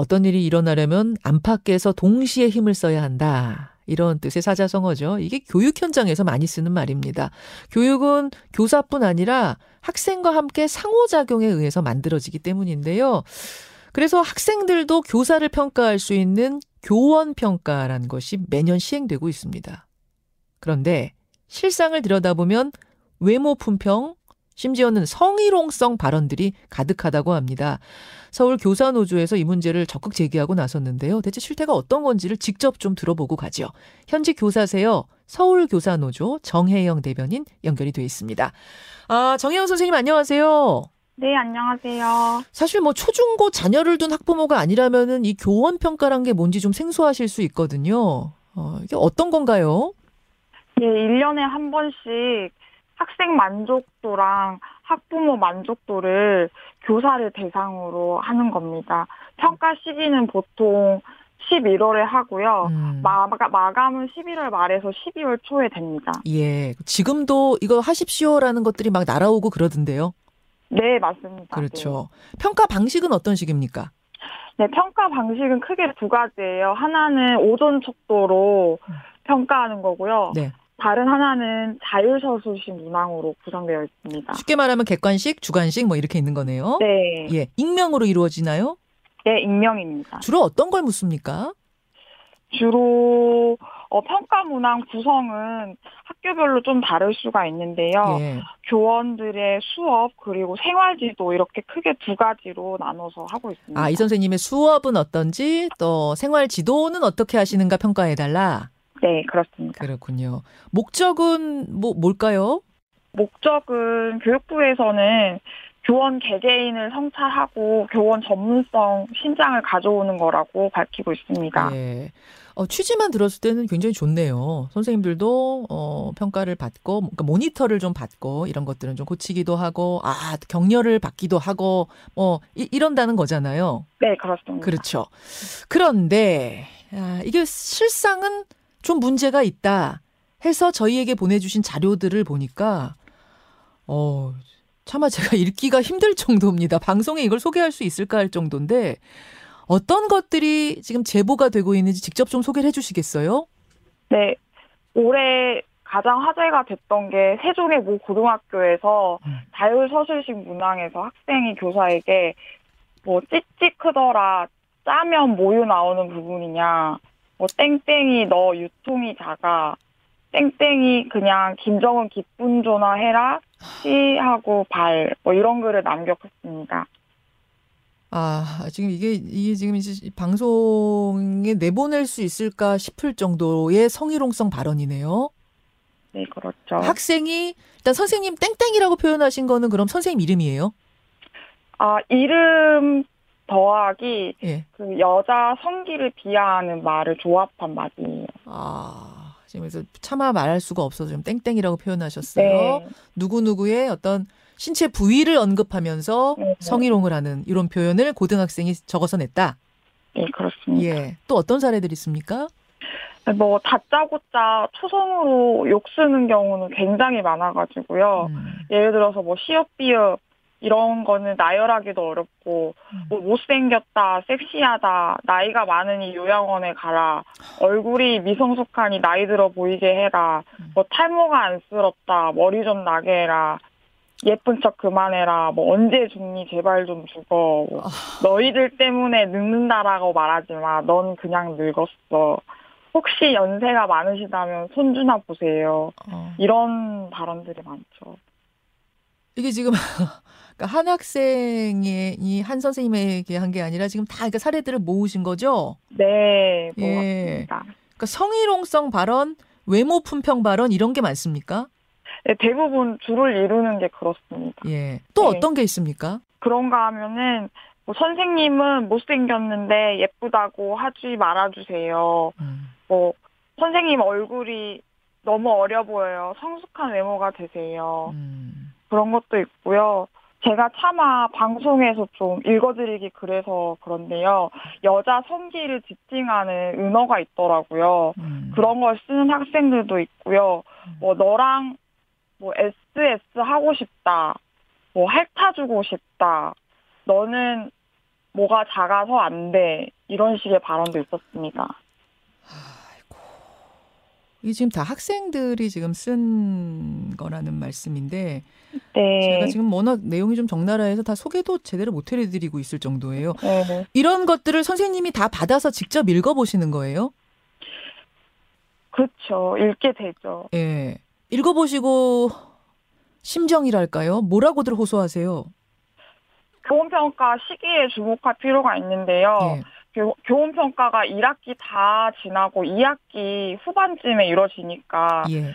어떤 일이 일어나려면 안팎에서 동시에 힘을 써야 한다. 이런 뜻의 사자성어죠. 이게 교육 현장에서 많이 쓰는 말입니다. 교육은 교사뿐 아니라 학생과 함께 상호작용에 의해서 만들어지기 때문인데요. 그래서 학생들도 교사를 평가할 수 있는 교원 평가라는 것이 매년 시행되고 있습니다. 그런데 실상을 들여다보면 외모 품평, 심지어는 성희롱성 발언들이 가득하다고 합니다. 서울 교사노조에서 이 문제를 적극 제기하고 나섰는데요. 대체 실태가 어떤 건지를 직접 좀 들어보고 가죠. 현직 교사세요. 서울 교사노조 정혜영 대변인 연결이 돼 있습니다. 아, 정혜영 선생님 안녕하세요. 네, 안녕하세요. 사실 뭐 초중고 자녀를 둔 학부모가 아니라면은 이 교원 평가란 게 뭔지 좀 생소하실 수 있거든요. 어, 이게 어떤 건가요? 예, 1년에 한 번씩 학생 만족도랑 학부모 만족도를 교사를 대상으로 하는 겁니다. 평가 시기는 보통 11월에 하고요. 음. 마감, 마감은 11월 말에서 12월 초에 됩니다. 예. 지금도 이거 하십시오라는 것들이 막 날아오고 그러던데요. 네, 맞습니다. 그렇죠. 평가 방식은 어떤 식입니까? 네, 평가 방식은 크게 두 가지예요. 하나는 오전 척도로 평가하는 거고요. 네. 다른 하나는 자율서술식 문항으로 구성되어 있습니다. 쉽게 말하면 객관식, 주관식 뭐 이렇게 있는 거네요. 네, 예. 익명으로 이루어지나요? 네, 익명입니다. 주로 어떤 걸 묻습니까? 주로 어, 평가 문항 구성은 학교별로 좀 다를 수가 있는데요. 예. 교원들의 수업 그리고 생활지도 이렇게 크게 두 가지로 나눠서 하고 있습니다. 아, 이 선생님의 수업은 어떤지 또 생활 지도는 어떻게 하시는가 평가해 달라. 네, 그렇습니다. 그렇군요. 목적은 뭐 뭘까요? 목적은 교육부에서는 교원 개개인을 성찰하고 교원 전문성 신장을 가져오는 거라고 밝히고 있습니다. 예. 어, 취지만 들었을 때는 굉장히 좋네요. 선생님들도 어, 평가를 받고 그러니까 모니터를 좀 받고 이런 것들은 좀 고치기도 하고 아 격려를 받기도 하고 뭐 이, 이런다는 거잖아요. 네, 그렇습니다. 그렇죠. 그런데 아, 이게 실상은 좀 문제가 있다 해서 저희에게 보내주신 자료들을 보니까 어 차마 제가 읽기가 힘들 정도입니다. 방송에 이걸 소개할 수 있을까 할 정도인데 어떤 것들이 지금 제보가 되고 있는지 직접 좀 소개를 해주시겠어요? 네, 올해 가장 화제가 됐던 게 세종의 모 고등학교에서 음. 자율서술식 문항에서 학생이 교사에게 뭐 찌찌 크더라 짜면 모유 나오는 부분이냐 뭐 땡땡이 너 유통이 작아 땡땡이 그냥 김정은 기쁜 조나 해라 시하고 발 뭐 이런 글을 남겼습니다. 아, 지금 이게, 이게 지금 이제 방송에 내보낼 수 있을까 싶을 정도의 성희롱성 발언이네요. 네, 그렇죠. 학생이, 일단 선생님 땡땡이라고 표현하신 거는 그럼 선생님 이름이에요? 아 이름 더하기 예. 그 여자 성기를 비하하는 말을 조합한 말이에요. 아, 지금 그래서 차마 말할 수가 없어서 좀 땡땡이라고 표현하셨어요. 네. 누구 누구의 어떤 신체 부위를 언급하면서 네. 성희롱을 하는 이런 표현을 고등학생이 적어서 냈다. 네, 그렇습니다. 예. 또 어떤 사례들이 있습니까? 뭐 다짜고짜 초성으로 욕 쓰는 경우는 굉장히 많아가지고요. 음. 예를 들어서 뭐 시업 비읍 이런 거는 나열하기도 어렵고 음. 뭐 못생겼다, 섹시하다, 나이가 많으니 요양원에 가라, 얼굴이 미성숙하니 나이 들어 보이게 해라, 음. 뭐 탈모가 안쓰럽다, 머리 좀 나게 해라, 예쁜 척 그만해라, 뭐 언제 죽니 제발 좀 죽어, 뭐 아. 너희들 때문에 늙는다라고 말하지 마, 넌 그냥 늙었어. 혹시 연세가 많으시다면 손주나 보세요. 어. 이런 발언들이 많죠. 이게 지금 그러니까 한 학생이 이한 선생님에게 한 게 아니라 지금 다 그러니까 사례들을 모으신 거죠. 네, 뭐 예. 같습니다. 그러니까 성희롱성 발언, 외모 품평 발언 이런 게 많습니까? 네, 대부분 줄을 이루는 게 그렇습니다. 예. 또 네. 어떤 게 있습니까? 그런가 하면은 뭐 선생님은 못생겼는데 예쁘다고 하지 말아주세요. 음. 뭐 선생님 얼굴이 너무 어려 보여요. 성숙한 외모가 되세요. 음. 그런 것도 있고요. 제가 차마 방송에서 좀 읽어드리기 그래서 그런데요. 여자 성기를 지칭하는 은어가 있더라고요. 음. 그런 걸 쓰는 학생들도 있고요. 뭐 너랑 뭐 SS 하고 싶다. 뭐 핥아주고 싶다. 너는 뭐가 작아서 안 돼. 이런 식의 발언도 있었습니다. 이 지금 다 학생들이 지금 쓴 거라는 말씀인데 네. 제가 지금 워낙 내용이 좀 적나라해서 다 소개도 제대로 못 해드리고 있을 정도예요. 네. 이런 것들을 선생님이 다 받아서 직접 읽어보시는 거예요? 그렇죠. 읽게 되죠. 예. 읽어보시고 심정이랄까요? 뭐라고들 호소하세요? 교원평가 시기에 주목할 필요가 있는데요. 예. 교, 교원 평가가 1학기 다 지나고 2학기 후반쯤에 이루어지니까 예.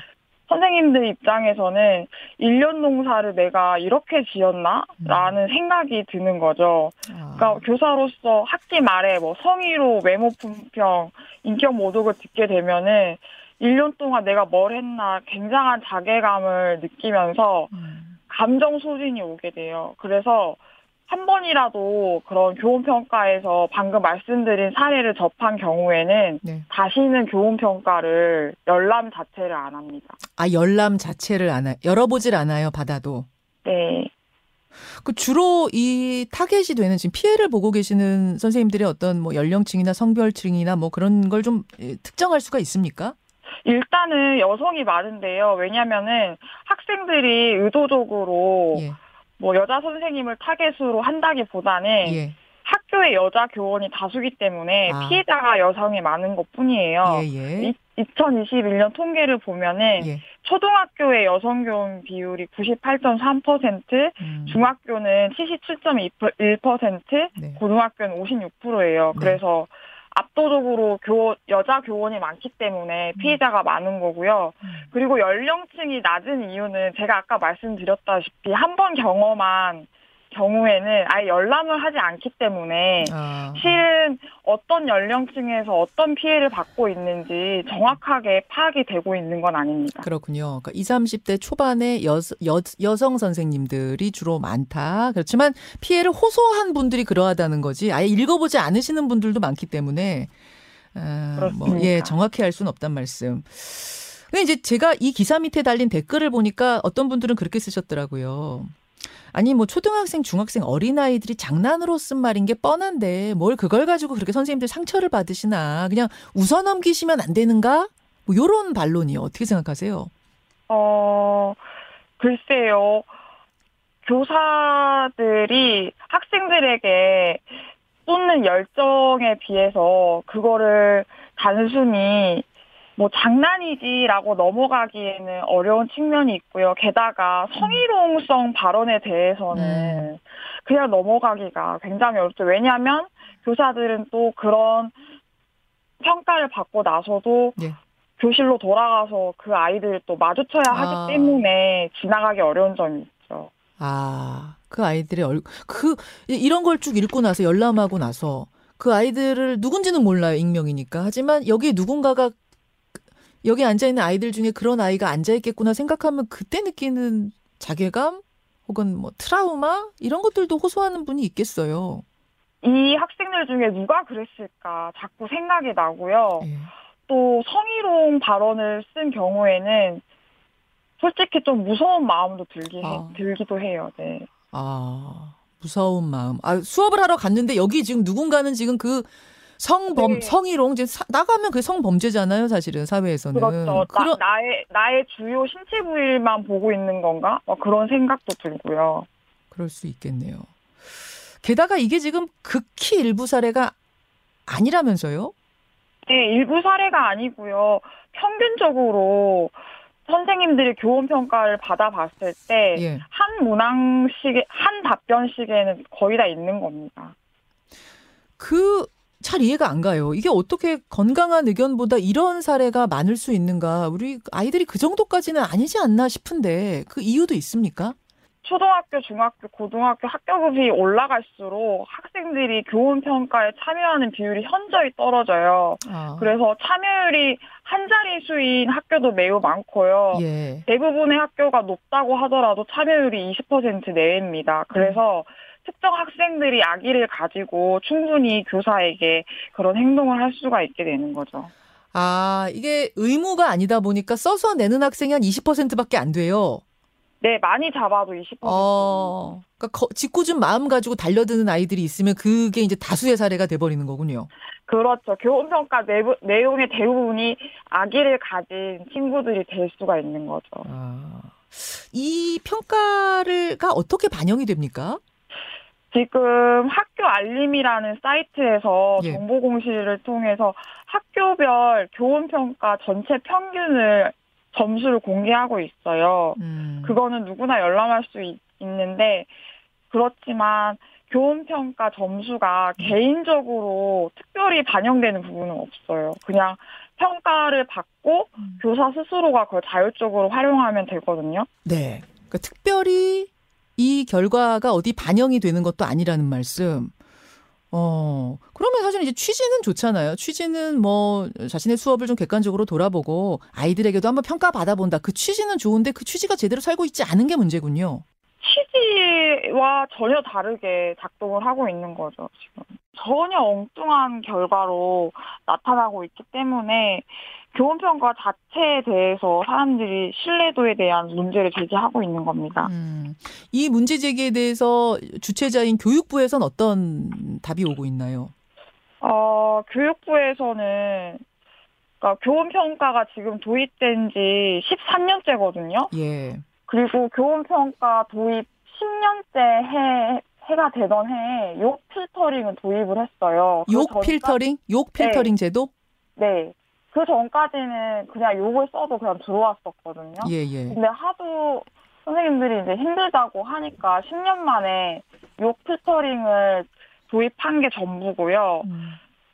선생님들 입장에서는 1년 농사를 내가 이렇게 지었나? 음. 라는 생각이 드는 거죠. 아, 그러니까 교사로서 학기 말에 뭐 성의로 외모 품평, 인격 모독을 듣게 되면은 1년 동안 내가 뭘 했나 굉장한 자괴감을 느끼면서 음. 감정 소진이 오게 돼요. 그래서 한 번이라도 그런 교원 평가에서 방금 말씀드린 사례를 접한 경우에는 네. 다시는 교원 평가를 열람 자체를 안 합니다. 아 열람 자체를 안 해. 열어보질 않아요. 받아도. 네. 그 주로 이 타겟이 되는 지금 피해를 보고 계시는 선생님들의 어떤 뭐 연령층이나 성별층이나 뭐 그런 걸 좀 특정할 수가 있습니까? 일단은 여성이 많은데요. 왜냐면은 학생들이 의도적으로 예. 뭐 여자 선생님을 타겟으로 한다기보다는 예. 학교에 여자 교원이 다수기 때문에 아. 피해자가 여성이 많은 것 뿐이에요. 예, 예. 2021년 통계를 보면은 예. 초등학교의 여성 교원 비율이 98.3%, 음, 중학교는 77.1%, 네. 고등학교는 56%예요. 네. 그래서 압도적으로 교, 여자 교원이 많기 때문에 피해자가 많은 거고요. 음. 그리고 연령층이 낮은 이유는 제가 아까 말씀드렸다시피 한 번 경험한 경우에는 아예 열람을 하지 않기 때문에 아, 실은 어떤 연령층에서 어떤 피해를 받고 있는지 정확하게 파악이 되고 있는 건 아닙니다. 그렇군요. 그러니까 20, 30대 초반의 여, 여, 여성 선생님들이 주로 많다. 그렇지만 피해를 호소한 분들이 그러하다는 거지. 아예 읽어보지 않으시는 분들도 많기 때문에 아, 뭐. 예, 정확히 알 수는 없단 말씀. 근데 이제 제가 이 기사 밑에 달린 댓글을 보니까 어떤 분들은 그렇게 쓰셨더라고요. 아니 뭐 초등학생, 중학생 어린아이들이 장난으로 쓴 말인 게 뻔한데 뭘 그걸 가지고 그렇게 선생님들 상처를 받으시나 그냥 웃어 넘기시면 안 되는가? 뭐 요런 반론이요. 어떻게 생각하세요? 어, 글쎄요. 교사들이 학생들에게 쏟는 열정에 비해서 그거를 단순히 뭐 장난이지라고 넘어가기에는 어려운 측면이 있고요. 게다가 성희롱성 발언에 대해서는 그냥 넘어가기가 굉장히 어렵죠. 왜냐하면 교사들은 또 그런 평가를 받고 나서도 예. 교실로 돌아가서 그 아이들을 또 마주쳐야 아. 하기 때문에 지나가기 어려운 점이 있죠. 아, 그 아이들의 얼, 그, 이- 이런 걸 쭉 읽고 나서 열람하고 나서 그 아이들을 누군지는 몰라요, 익명이니까. 하지만 여기 누군가가 여기 앉아 있는 아이들 중에 그런 아이가 앉아 있겠구나 생각하면 그때 느끼는 자괴감? 혹은 뭐 트라우마? 이런 것들도 호소하는 분이 있겠어요. 이 학생들 중에 누가 그랬을까 자꾸 생각이 나고요. 예. 또 성희롱 발언을 쓴 경우에는 솔직히 좀 무서운 마음도 들기 해- 아. 들기도 해요. 네. 아, 무서운 마음. 아, 수업을 하러 갔는데 여기 지금 누군가는 지금 그 성범, 네. 성희롱, 이제 사- 나가면 그게 성범죄잖아요, 사실은, 사회에서는. 그렇죠. 그런- 나, 의 나의 주요 신체 부위만 보고 있는 건가? 막 그런 생각도 들고요. 그럴 수 있겠네요. 게다가 이게 지금 극히 일부 사례가 아니라면서요? 네, 일부 사례가 아니고요. 평균적으로 선생님들이 교원 평가를 받아봤을 때 예. 한 문항식 한 답변식에는 거의 다 있는 겁니다. 그, 잘 이해가 안 가요. 이게 어떻게 건강한 의견보다 이런 사례가 많을 수 있는가? 우리 아이들이 그 정도까지는 아니지 않나 싶은데 그 이유도 있습니까? 초등학교, 중학교, 고등학교 학교급이 올라갈수록 학생들이 교원 평가에 참여하는 비율이 현저히 떨어져요. 아, 그래서 참여율이 한 자릿수인 학교도 매우 많고요. 예. 대부분의 학교가 높다고 하더라도 참여율이 20% 내외입니다. 그래서 특정 학생들이 아기를 가지고 충분히 교사에게 그런 행동을 할 수가 있게 되는 거죠. 아, 이게 의무가 아니다 보니까 써서 내는 학생이 한 20%밖에 안 돼요. 네, 많이 잡아도 20%. 어, 그러니까 거, 짓궂은 마음 가지고 달려드는 아이들이 있으면 그게 이제 다수의 사례가 돼버리는 거군요. 그렇죠. 교원평가 내부, 내용의 대부분이 아기를 가진 친구들이 될 수가 있는 거죠. 아, 이 평가를가 어떻게 반영이 됩니까? 지금 학교 알림이라는 사이트에서 예. 정보 공시를 통해서 학교별 교원 평가 전체 평균을 점수를 공개하고 있어요. 음. 그거는 누구나 열람할 수 있, 있는데 그렇지만 교원 평가 점수가 개인적으로 특별히 반영되는 부분은 없어요. 그냥 평가를 받고 음. 교사 스스로가 그걸 자율적으로 활용하면 되거든요. 네. 그러니까 특별히 이 결과가 어디 반영이 되는 것도 아니라는 말씀. 어, 그러면 사실 이제 취지는 좋잖아요. 취지는 뭐 자신의 수업을 좀 객관적으로 돌아보고 아이들에게도 한번 평가 받아본다. 그 취지는 좋은데 그 취지가 제대로 살고 있지 않은 게 문제군요. 취지와 전혀 다르게 작동을 하고 있는 거죠, 지금. 전혀 엉뚱한 결과로 나타나고 있기 때문에 교원평가 자체에 대해서 사람들이 신뢰도에 대한 문제를 제기하고 있는 겁니다. 음, 이 문제 제기에 대해서 주최자인 교육부에선 어떤 답이 오고 있나요? 어, 교육부에서는 그러니까 교원평가가 지금 도입된 지 13년째거든요. 예. 그리고 교원평가 도입 10년째 해, 해가 되던 해에 욕 필터링을 도입을 했어요. 그욕 필터링? 욕 필터링 제도? 네. 그 전까지는 그냥 욕을 써도 그냥 들어왔었거든요. 예, 예. 근데 하도 선생님들이 이제 힘들다고 하니까 10년 만에 욕 필터링을 도입한 게 전부고요. 음.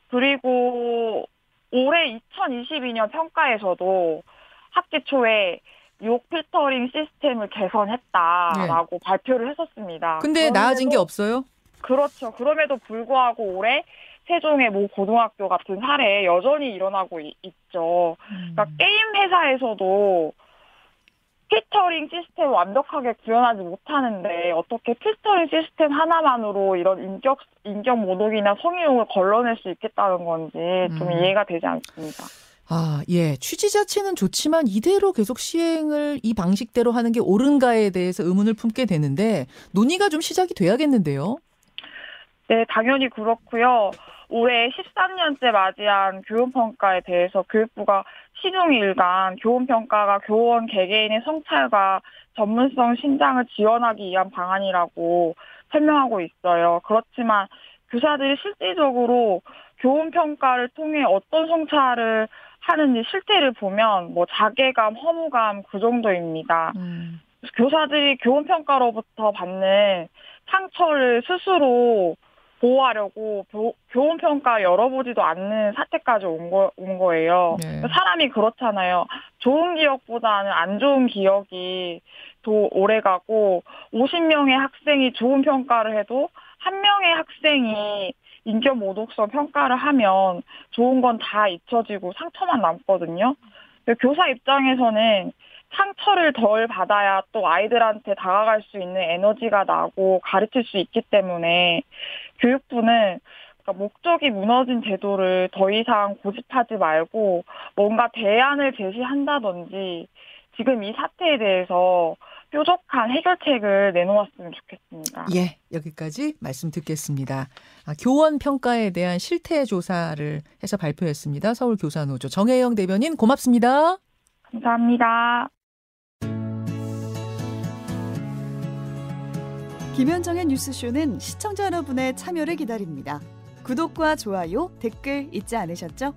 그리고 올해 2022년 평가에서도 학기 초에 욕 필터링 시스템을 개선했다라고 발표를 했었습니다. 네. 근데 나아진 게 없어요? 그렇죠. 그럼에도 불구하고 올해 세종의 모 고등학교 같은 사례 여전히 일어나고 이- 있죠. 그러니까 음. 게임 회사에서도 필터링 시스템 완벽하게 구현하지 못하는데 어떻게 필터링 시스템 하나만으로 이런 인격 인격 모독이나 성희롱을 걸러낼 수 있겠다는 건지 좀 음. 이해가 되지 않습니다. 아, 예. 취지 자체는 좋지만 이대로 계속 시행을 이 방식대로 하는 게 옳은가에 대해서 의문을 품게 되는데 논의가 좀 시작이 돼야겠는데요. 네, 당연히 그렇고요. 올해 13년째 맞이한 교원평가에 대해서 교육부가 시종일관 교원평가가 교원 개개인의 성찰과 전문성 신장을 지원하기 위한 방안이라고 설명하고 있어요. 그렇지만 교사들이 실질적으로 교원 평가를 통해 어떤 성찰을 하는지 실태를 보면 뭐 자괴감, 허무감 그 정도입니다. 음. 교사들이 교원 평가로부터 받는 상처를 스스로 보호하려고 교, 교원평가 열어보지도 않는 사태까지 온, 거, 온 거예요. 네. 사람이 그렇잖아요. 좋은 기억보다는 안 좋은 기억이 더 오래 가고 50명의 학생이 좋은 평가를 해도 한 명의 학생이 인격 모독성 평가를 하면 좋은 건 다 잊혀지고 상처만 남거든요. 교사 입장에서는 상처를 덜 받아야 또 아이들한테 다가갈 수 있는 에너지가 나고 가르칠 수 있기 때문에 교육부는 그러니까 목적이 무너진 제도를 더 이상 고집하지 말고 뭔가 대안을 제시한다든지 지금 이 사태에 대해서 뾰족한 해결책을 내놓았으면 좋겠습니다. 예, 여기까지 말씀 듣겠습니다. 아, 교원 평가에 대한 실태 조사를 해서 발표했습니다. 서울 교사노조 정혜영 대변인 고맙습니다. 감사합니다. 김현정의 뉴스쇼는 시청자 여러분의 참여를 기다립니다. 구독과 좋아요, 댓글 잊지 않으셨죠?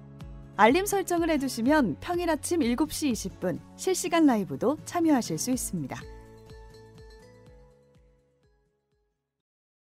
알림 설정을 해두시면 평일 아침 7시 20분 실시간 라이브도 참여하실 수 있습니다.